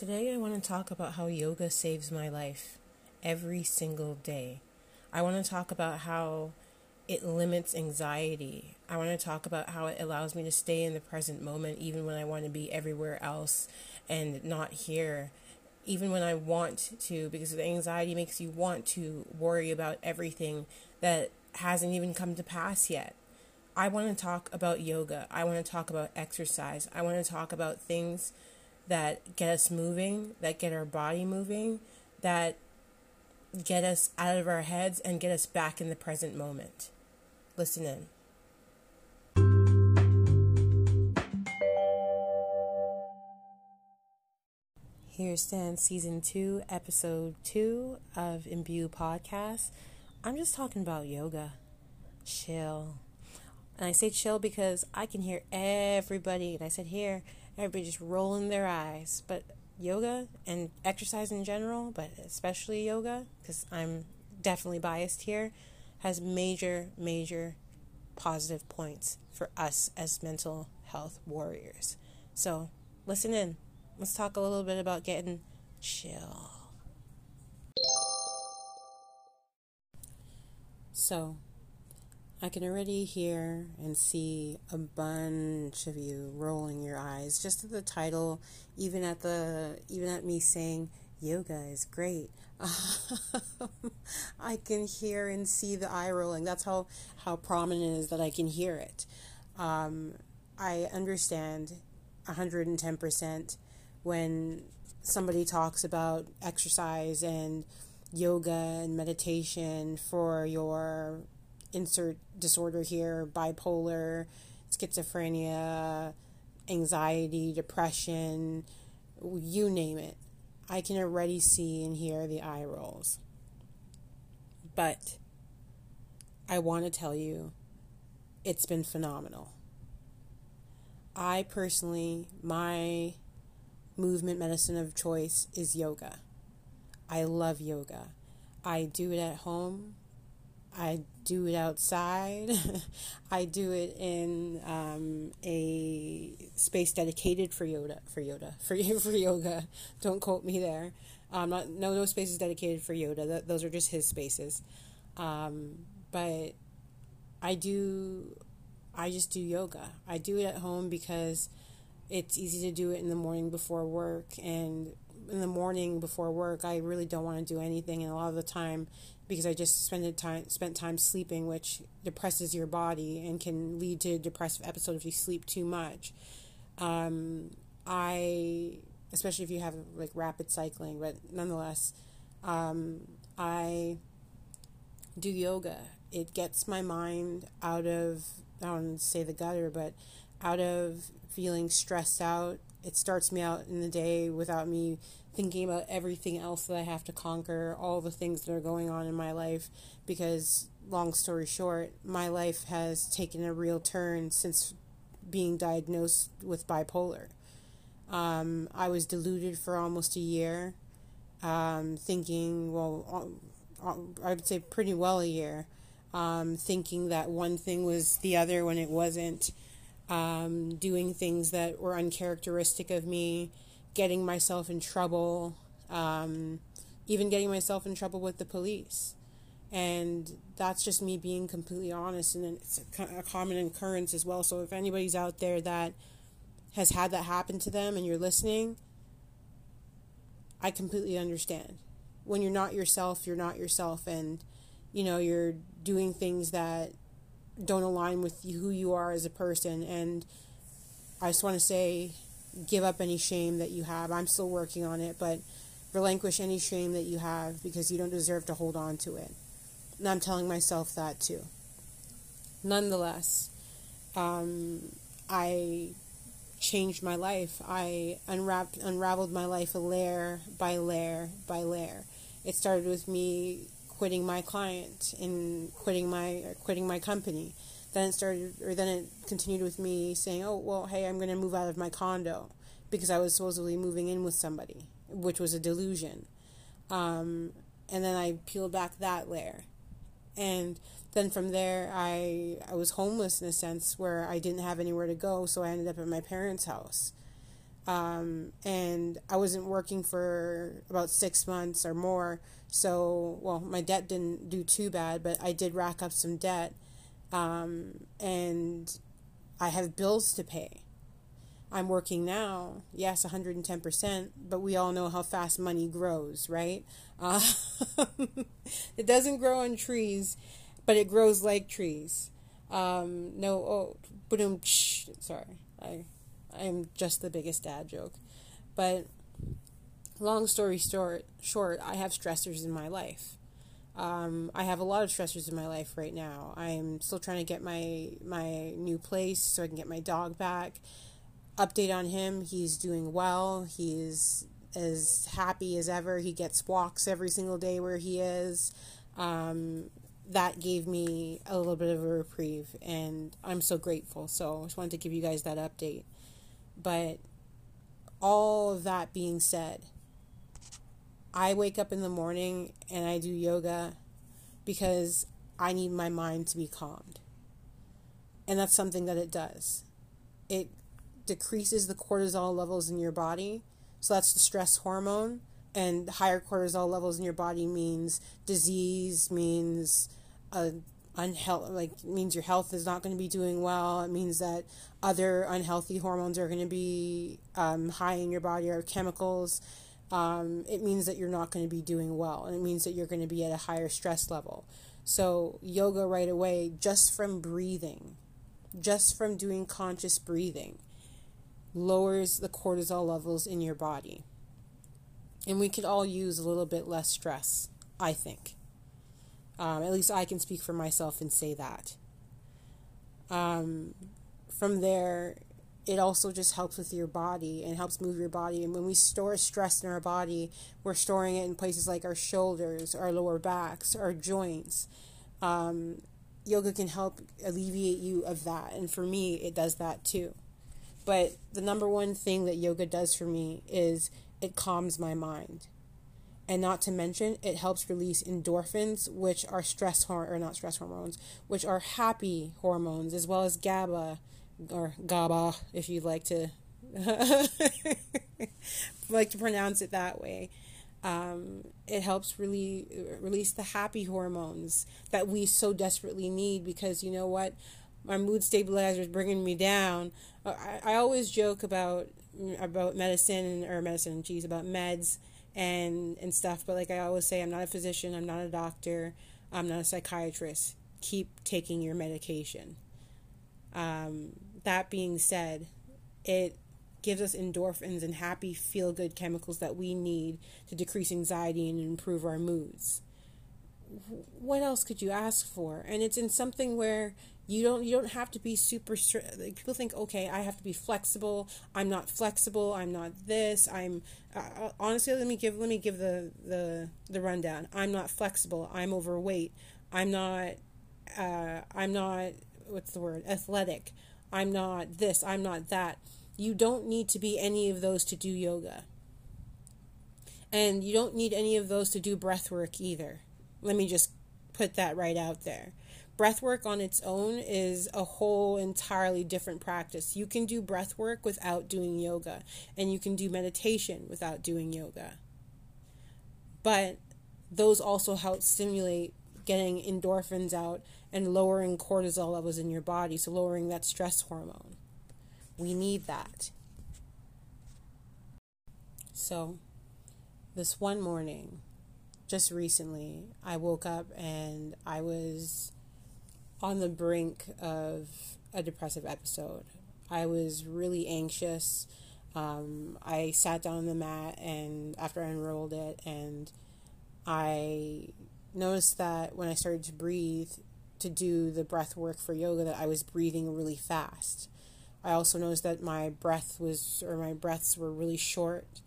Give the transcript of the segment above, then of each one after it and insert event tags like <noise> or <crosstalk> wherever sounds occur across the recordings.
Today, I want to talk about how yoga saves my life every single day. I want to talk about how it limits anxiety. I want to talk about how it allows me to stay in the present moment even when I want to be everywhere else and not here. Even when I want to, because the anxiety makes you want to worry about everything that hasn't even come to pass yet. I want to talk about yoga. I want to talk about exercise. I want to talk about things that get us moving, that get our body moving, that get us out of our heads and get us back in the present moment. Listen in. Here stands season two, episode two of Imbue Podcast. I'm just talking about yoga. Chill. And I say chill because I can hear everybody, and I said here, everybody just rolling their eyes. But yoga and exercise in general, but especially yoga, because I'm definitely biased here, has major, major positive points for us as mental health warriors. So listen in. Let's talk a little bit about getting chill. So, I can already hear and see a bunch of you rolling your eyes just at the title, even at the even at me saying yoga is great. <laughs> I can hear and see the eye rolling. That's how how prominent it is that I can hear it. Um, I understand 110% when somebody talks about exercise and yoga and meditation for your insert disorder here bipolar, schizophrenia, anxiety, depression, you name it. I can already see and hear the eye rolls. But I want to tell you, it's been phenomenal. I personally, my movement medicine of choice is yoga. I love yoga. I do it at home. I do it outside. <laughs> I do it in um, a space dedicated for yoga. For yoga. <laughs> For for yoga. Don't quote me there. Um, not no no space is dedicated for yoga. That, those are just his spaces. Um, but I do. I just do yoga. I do it at home because it's easy to do it in the morning before work and in the morning before work I really don't want to do anything and a lot of the time because I just spent time spent time sleeping, which depresses your body and can lead to depressive episodes if you sleep too much. Um, I, especially if you have like rapid cycling, but nonetheless, um, I do yoga. It gets my mind out of I don't say the gutter, but out of feeling stressed out. It starts me out in the day without me thinking about everything else that I have to conquer, all the things that are going on in my life, because, long story short, my life has taken a real turn since being diagnosed with bipolar. Um, I was deluded for almost a year, um, thinking, well, uh, uh, I would say pretty well a year, um, thinking that one thing was the other when it wasn't, um, doing things that were uncharacteristic of me getting myself in trouble, um, even getting myself in trouble with the police. And that's just me being completely honest, and it's a, common occurrence as well. So if anybody's out there that has had that happen to them and you're listening, I completely understand. When you're not yourself, you're not yourself, and you know you're doing things that don't align with who you are as a person. And I just want to say give up any shame that you have. I'm still working on it, but relinquish any shame that you have because you don't deserve to hold on to it. And I'm telling myself that too. Nonetheless, um, I changed my life. I unwrapped, unraveled my life a layer by layer by layer. It started with me quitting my client and quitting my quitting my company then it started, or then it continued with me saying, "Oh, well, hey, I'm going to move out of my condo because I was supposedly moving in with somebody, which was a delusion." Um, and then I peeled back that layer, and then from there, I I was homeless in a sense where I didn't have anywhere to go, so I ended up at my parents' house. Um, and I wasn't working for about six months or more. So, well, my debt didn't do too bad, but I did rack up some debt. Um, and I have bills to pay. I'm working now, yes, 110%, but we all know how fast money grows, right? Uh, <laughs> it doesn't grow on trees, but it grows like trees. Um, no, oh, boom, sorry. I, I'm just the biggest dad joke. But long story short, short, I have stressors in my life. Um, I have a lot of stressors in my life right now. I'm still trying to get my my new place so I can get my dog back. Update on him: he's doing well. He's as happy as ever. He gets walks every single day where he is. Um, that gave me a little bit of a reprieve, and I'm so grateful. So I just wanted to give you guys that update. But all of that being said, I wake up in the morning and I do yoga because I need my mind to be calmed. And that's something that it does. It decreases the cortisol levels in your body. So that's the stress hormone. And higher cortisol levels in your body means disease, means a unhealth like means your health is not going to be doing well. It means that other unhealthy hormones are going to be um, high in your body or chemicals um, it means that you're not going to be doing well and it means that you're going to be at a higher stress level. So, yoga right away, just from breathing, just from doing conscious breathing, lowers the cortisol levels in your body. And we could all use a little bit less stress, I think. Um, at least I can speak for myself and say that. Um, from there, it also just helps with your body and helps move your body. And when we store stress in our body, we're storing it in places like our shoulders, our lower backs, our joints. Um, yoga can help alleviate you of that. And for me, it does that too. But the number one thing that yoga does for me is it calms my mind. And not to mention, it helps release endorphins, which are stress hormones, or not stress hormones, which are happy hormones, as well as GABA, or GABA, if you'd like to <laughs> like to pronounce it that way. Um, it helps really release the happy hormones that we so desperately need because you know what? My mood stabilizer is bringing me down. Uh, I, I always joke about about medicine or medicine geez about meds and and stuff but like i always say i'm not a physician i'm not a doctor i'm not a psychiatrist keep taking your medication um, that being said, it gives us endorphins and happy feel good chemicals that we need to decrease anxiety and improve our moods. What else could you ask for? And it's in something where you don't you don't have to be super like people think okay i have to be flexible. I'm not flexible. I'm not this. I'm uh, uh, honestly let me give let me give the the the rundown. I'm not flexible. I'm overweight. I'm not uh, i'm not what's the word? Athletic. I'm not this, I'm not that. You don't need to be any of those to do yoga. And you don't need any of those to do breath work either. Let me just put that right out there. Breath work on its own is a whole entirely different practice. You can do breath work without doing yoga, and you can do meditation without doing yoga. But those also help stimulate getting endorphins out and lowering cortisol levels in your body, so lowering that stress hormone. We need that. So, this one morning, just recently, I woke up and I was on the brink of a depressive episode. I was really anxious. Um, I sat down on the mat and after I unrolled it, and I noticed that when I started to breathe, to do the breath work for yoga that I was breathing really fast. I also noticed that my breath was, or my breaths were really short,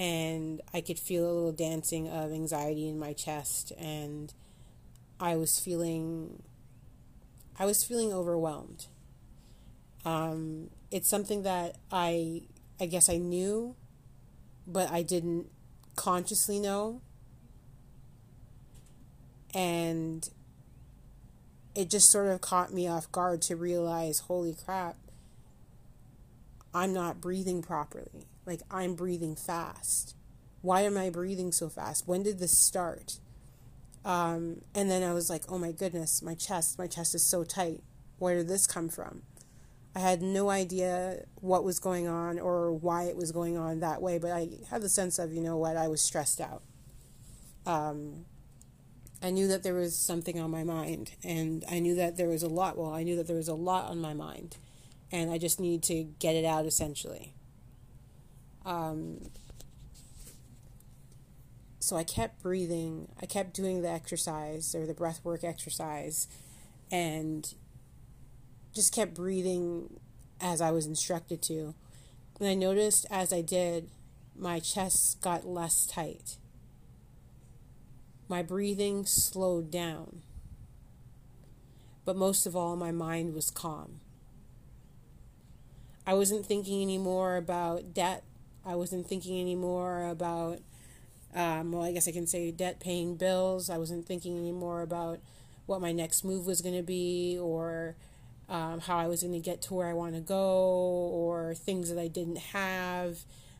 and I could feel a little dancing of anxiety in my chest, and I was feeling, I was feeling overwhelmed. Um, it's something that I, I guess I knew, but I didn't consciously know. And it just sort of caught me off guard to realize holy crap, I'm not breathing properly. Like, I'm breathing fast. Why am I breathing so fast? When did this start? Um, and then I was like, oh my goodness, my chest, my chest is so tight. Where did this come from? I had no idea what was going on or why it was going on that way, but I had the sense of, you know what, I was stressed out. Um, I knew that there was something on my mind, and I knew that there was a lot. Well, I knew that there was a lot on my mind, and I just needed to get it out essentially. Um, so I kept breathing. I kept doing the exercise or the breath work exercise, and just kept breathing as I was instructed to. And I noticed as I did, my chest got less tight. My breathing slowed down. But most of all, my mind was calm. I wasn't thinking anymore about debt. I wasn't thinking anymore about, um, well, I guess I can say debt paying bills. I wasn't thinking anymore about what my next move was going to be or um, how I was going to get to where I want to go or things that I didn't have.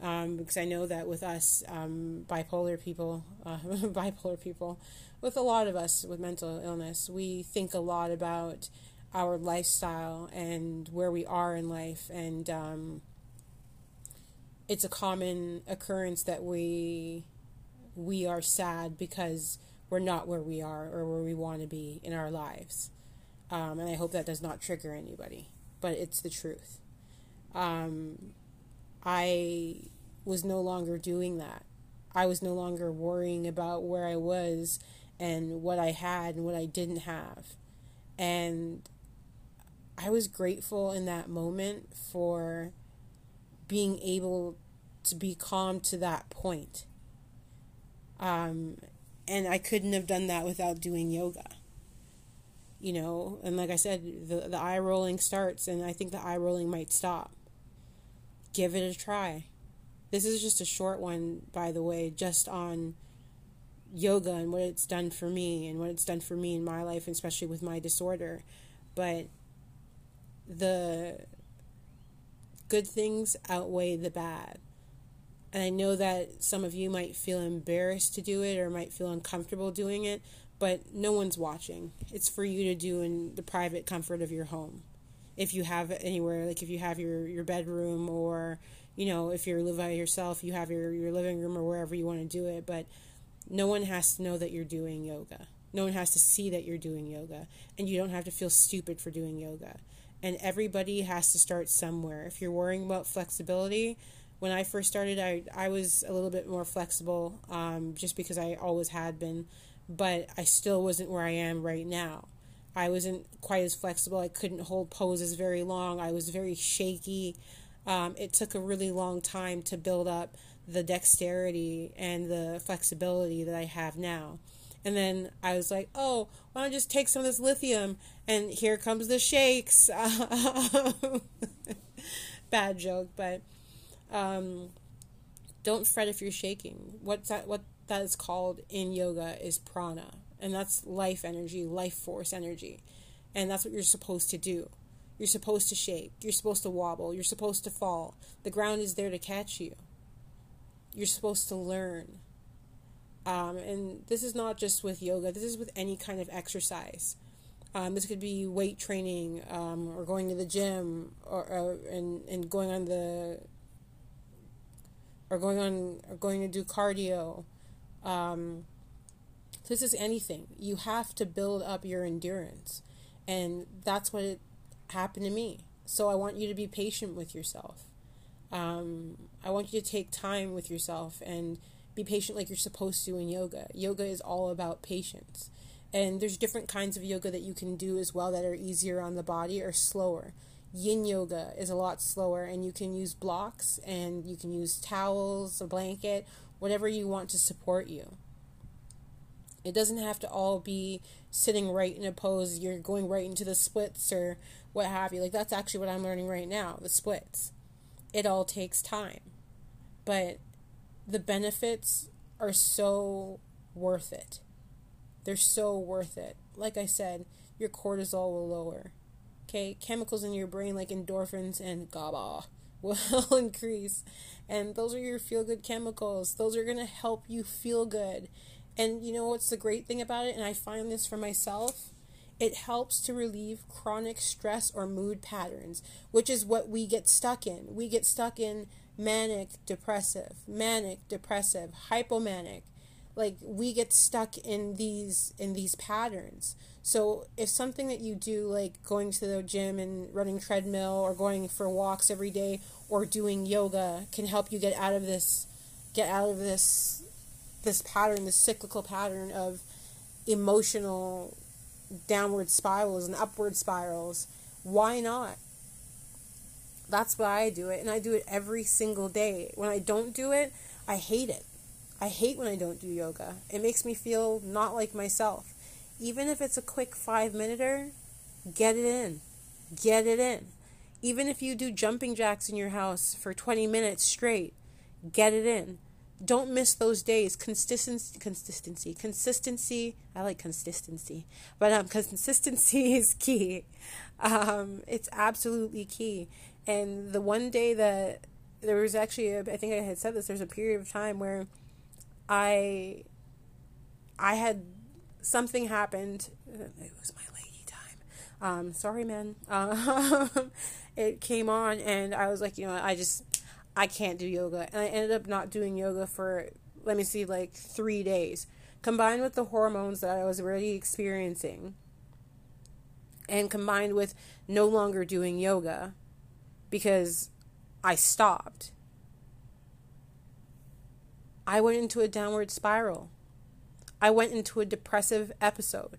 Um, because I know that with us um, bipolar people, uh, <laughs> bipolar people, with a lot of us with mental illness, we think a lot about our lifestyle and where we are in life, and um, it's a common occurrence that we we are sad because we're not where we are or where we want to be in our lives. Um, and I hope that does not trigger anybody, but it's the truth. Um, I was no longer doing that. I was no longer worrying about where I was and what I had and what I didn't have. And I was grateful in that moment for being able to be calm to that point. Um, and I couldn't have done that without doing yoga you know, and like I said, the the eye rolling starts, and I think the eye rolling might stop. Give it a try. This is just a short one, by the way, just on yoga and what it's done for me and what it's done for me in my life, especially with my disorder. But the good things outweigh the bad. And I know that some of you might feel embarrassed to do it or might feel uncomfortable doing it, but no one's watching. It's for you to do in the private comfort of your home. If you have anywhere, like if you have your, your bedroom or, you know, if you live by yourself, you have your, your living room or wherever you want to do it. But no one has to know that you're doing yoga. No one has to see that you're doing yoga. And you don't have to feel stupid for doing yoga. And everybody has to start somewhere. If you're worrying about flexibility, when I first started, I, I was a little bit more flexible um, just because I always had been but I still wasn't where I am right now. I wasn't quite as flexible. I couldn't hold poses very long. I was very shaky. Um, it took a really long time to build up the dexterity and the flexibility that I have now. And then I was like, oh, why don't I just take some of this lithium? And here comes the shakes. <laughs> Bad joke, but um, don't fret if you're shaking. What's that? What that is called in yoga is prana. And that's life energy, life force energy. And that's what you're supposed to do. You're supposed to shake. You're supposed to wobble. You're supposed to fall. The ground is there to catch you. You're supposed to learn. Um, and this is not just with yoga, this is with any kind of exercise. Um, this could be weight training um, or going to the gym or, or, and, and going on the or going on or going to do cardio um, this is anything. You have to build up your endurance. And that's what happened to me. So I want you to be patient with yourself. Um, I want you to take time with yourself and be patient like you're supposed to in yoga. Yoga is all about patience. And there's different kinds of yoga that you can do as well that are easier on the body or slower. Yin yoga is a lot slower, and you can use blocks and you can use towels, a blanket, whatever you want to support you. It doesn't have to all be sitting right in a pose, you're going right into the splits or what have you. Like, that's actually what I'm learning right now the splits. It all takes time. But the benefits are so worth it. They're so worth it. Like I said, your cortisol will lower. Okay, chemicals in your brain like endorphins and GABA <laughs> will increase. And those are your feel good chemicals. Those are going to help you feel good. And you know what's the great thing about it? And I find this for myself it helps to relieve chronic stress or mood patterns, which is what we get stuck in. We get stuck in manic, depressive, manic, depressive, hypomanic. Like we get stuck in these in these patterns. So if something that you do like going to the gym and running treadmill or going for walks every day or doing yoga can help you get out of this get out of this this pattern, this cyclical pattern of emotional downward spirals and upward spirals. Why not? That's why I do it, and I do it every single day. When I don't do it, I hate it. I hate when I don't do yoga. It makes me feel not like myself. Even if it's a quick five minuter, get it in. Get it in. Even if you do jumping jacks in your house for 20 minutes straight, get it in don't miss those days. Consistency, consistency, consistency. I like consistency, but um, consistency <laughs> is key. Um, it's absolutely key. And the one day that there was actually, a, I think I had said this. There's a period of time where I, I had something happened. It was my lady time. Um, sorry, man. Um, <laughs> it came on, and I was like, you know, I just I can't do yoga. And I ended up not doing yoga for, let me see, like three days. Combined with the hormones that I was already experiencing, and combined with no longer doing yoga because I stopped, I went into a downward spiral. I went into a depressive episode.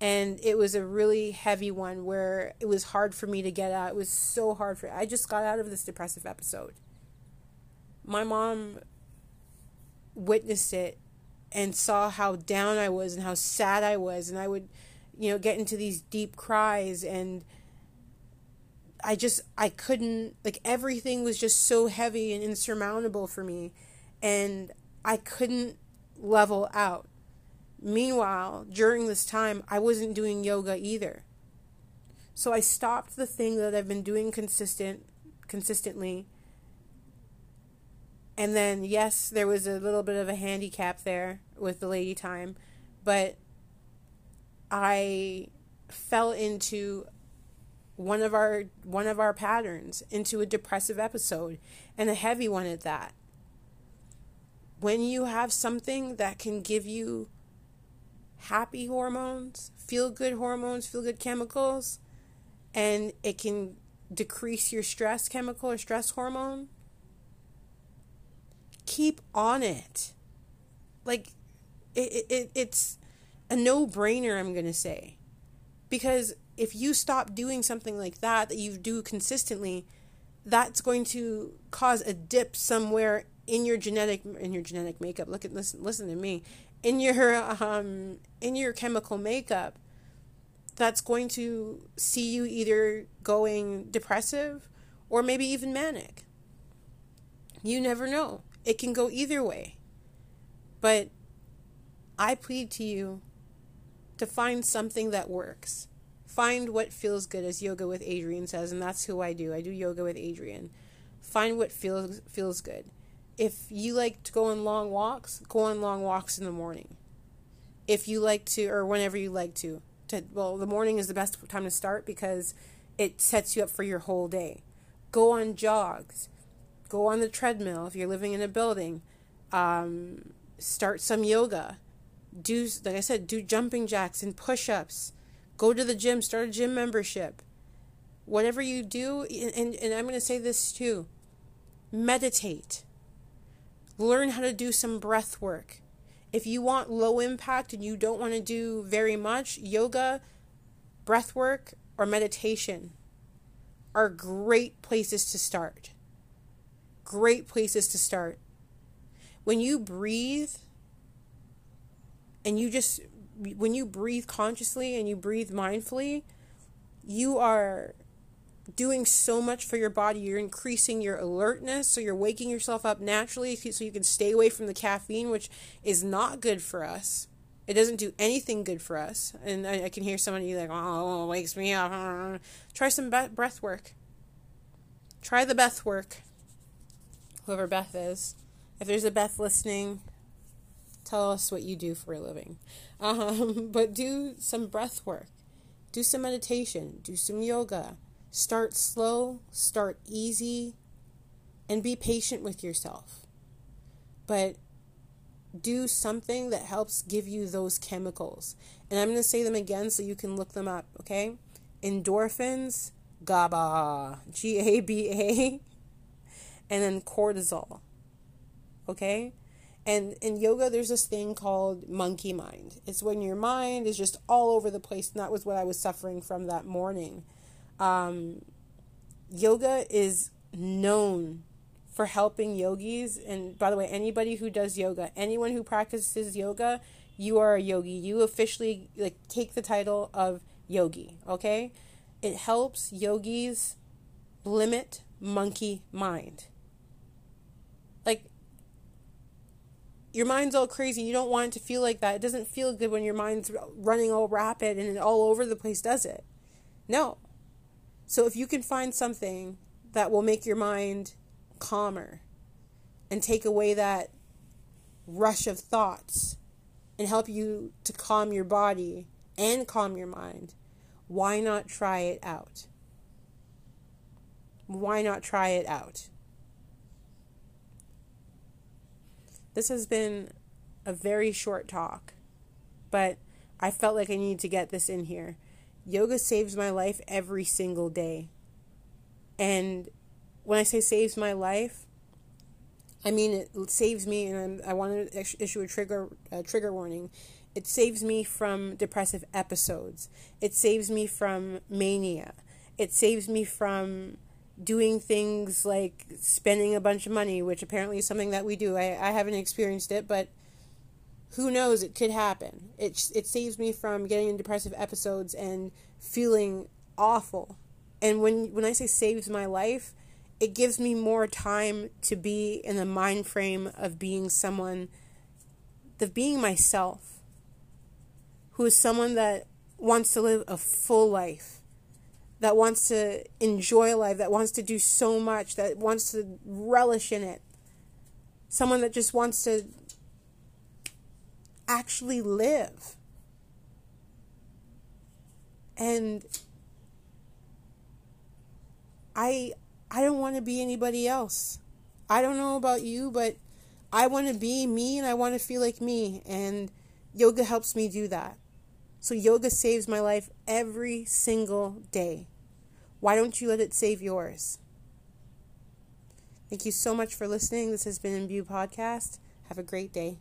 And it was a really heavy one where it was hard for me to get out. It was so hard for I just got out of this depressive episode. My mom witnessed it and saw how down I was and how sad I was and I would you know get into these deep cries and I just I couldn't like everything was just so heavy and insurmountable for me and I couldn't level out. Meanwhile, during this time, I wasn't doing yoga either. So I stopped the thing that I've been doing consistent consistently. And then yes, there was a little bit of a handicap there with the lady time, but I fell into one of our one of our patterns into a depressive episode and a heavy one at that. When you have something that can give you happy hormones, feel good hormones, feel good chemicals, and it can decrease your stress chemical or stress hormone. Keep on it. Like, it, it, it's a no brainer, I'm going to say. Because if you stop doing something like that, that you do consistently, that's going to cause a dip somewhere in your genetic in your genetic makeup. Look at listen listen to me in your um, in your chemical makeup that's going to see you either going depressive or maybe even manic. You never know. It can go either way. But I plead to you to find something that works. Find what feels good, as Yoga with Adriene says, and that's who I do. I do yoga with Adriene. Find what feels feels good if you like to go on long walks, go on long walks in the morning. If you like to, or whenever you like to, to well, the morning is the best time to start because it sets you up for your whole day. Go on jogs, go on the treadmill if you're living in a building. Um, start some yoga. Do like I said, do jumping jacks and push-ups. Go to the gym. Start a gym membership. Whatever you do, and, and, and I'm going to say this too. Meditate Learn how to do some breath work. If you want low impact and you don't want to do very much, yoga, breath work, or meditation are great places to start. Great places to start. When you breathe and you just, when you breathe consciously and you breathe mindfully, you are doing so much for your body. You're increasing your alertness, so you're waking yourself up naturally so you can stay away from the caffeine, which is not good for us. It doesn't do anything good for us. And I, I can hear somebody like, oh, wakes me up. Try some breath work. try the Beth work. Whoever Beth is. If there's a Beth listening, tell us what you do for a living. Um, <laughs> but do some breath work, do some meditation, do some yoga. Start slow, start easy, and be patient with yourself. But do something that helps give you those chemicals. And I'm going to say them again so you can look them up, okay? Endorphins, GABA, G A B A, <laughs> and then cortisol, okay? And in yoga, there's this thing called monkey mind. It's when your mind is just all over the place. And that was what I was suffering from that morning. Um, yoga is known for helping yogis. And by the way, anybody who does yoga, anyone who practices yoga, you are a yogi. You officially like take the title of yogi, okay? It helps yogis limit monkey mind. Like your mind's all crazy. You don't want it to feel like that. It doesn't feel good when your mind's running all rapid and all over the place, does it? No. So if you can find something that will make your mind calmer and take away that rush of thoughts and help you to calm your body and calm your mind, why not try it out? Why not try it out? This has been a very short talk, but I felt like I needed to get this in here. Yoga saves my life every single day. And when I say saves my life, I mean it saves me, and I'm, i want to issue a trigger a trigger warning. It saves me from depressive episodes. It saves me from mania. It saves me from doing things like spending a bunch of money, which apparently is something that we do. I, I haven't experienced it, but who knows? It could happen. It, it saves me from getting in depressive episodes and feeling awful. And when, when I say saves my life, it gives me more time to be in the mind frame of being someone, of being myself, who is someone that wants to live a full life, that wants to enjoy life, that wants to do so much, that wants to relish in it. Someone that just wants to actually live. And I I don't want to be anybody else. I don't know about you, but I want to be me and I want to feel like me. And yoga helps me do that. So, yoga saves my life every single day. Why don't you let it save yours? Thank you so much for listening. This has been Imbue Podcast. Have a great day.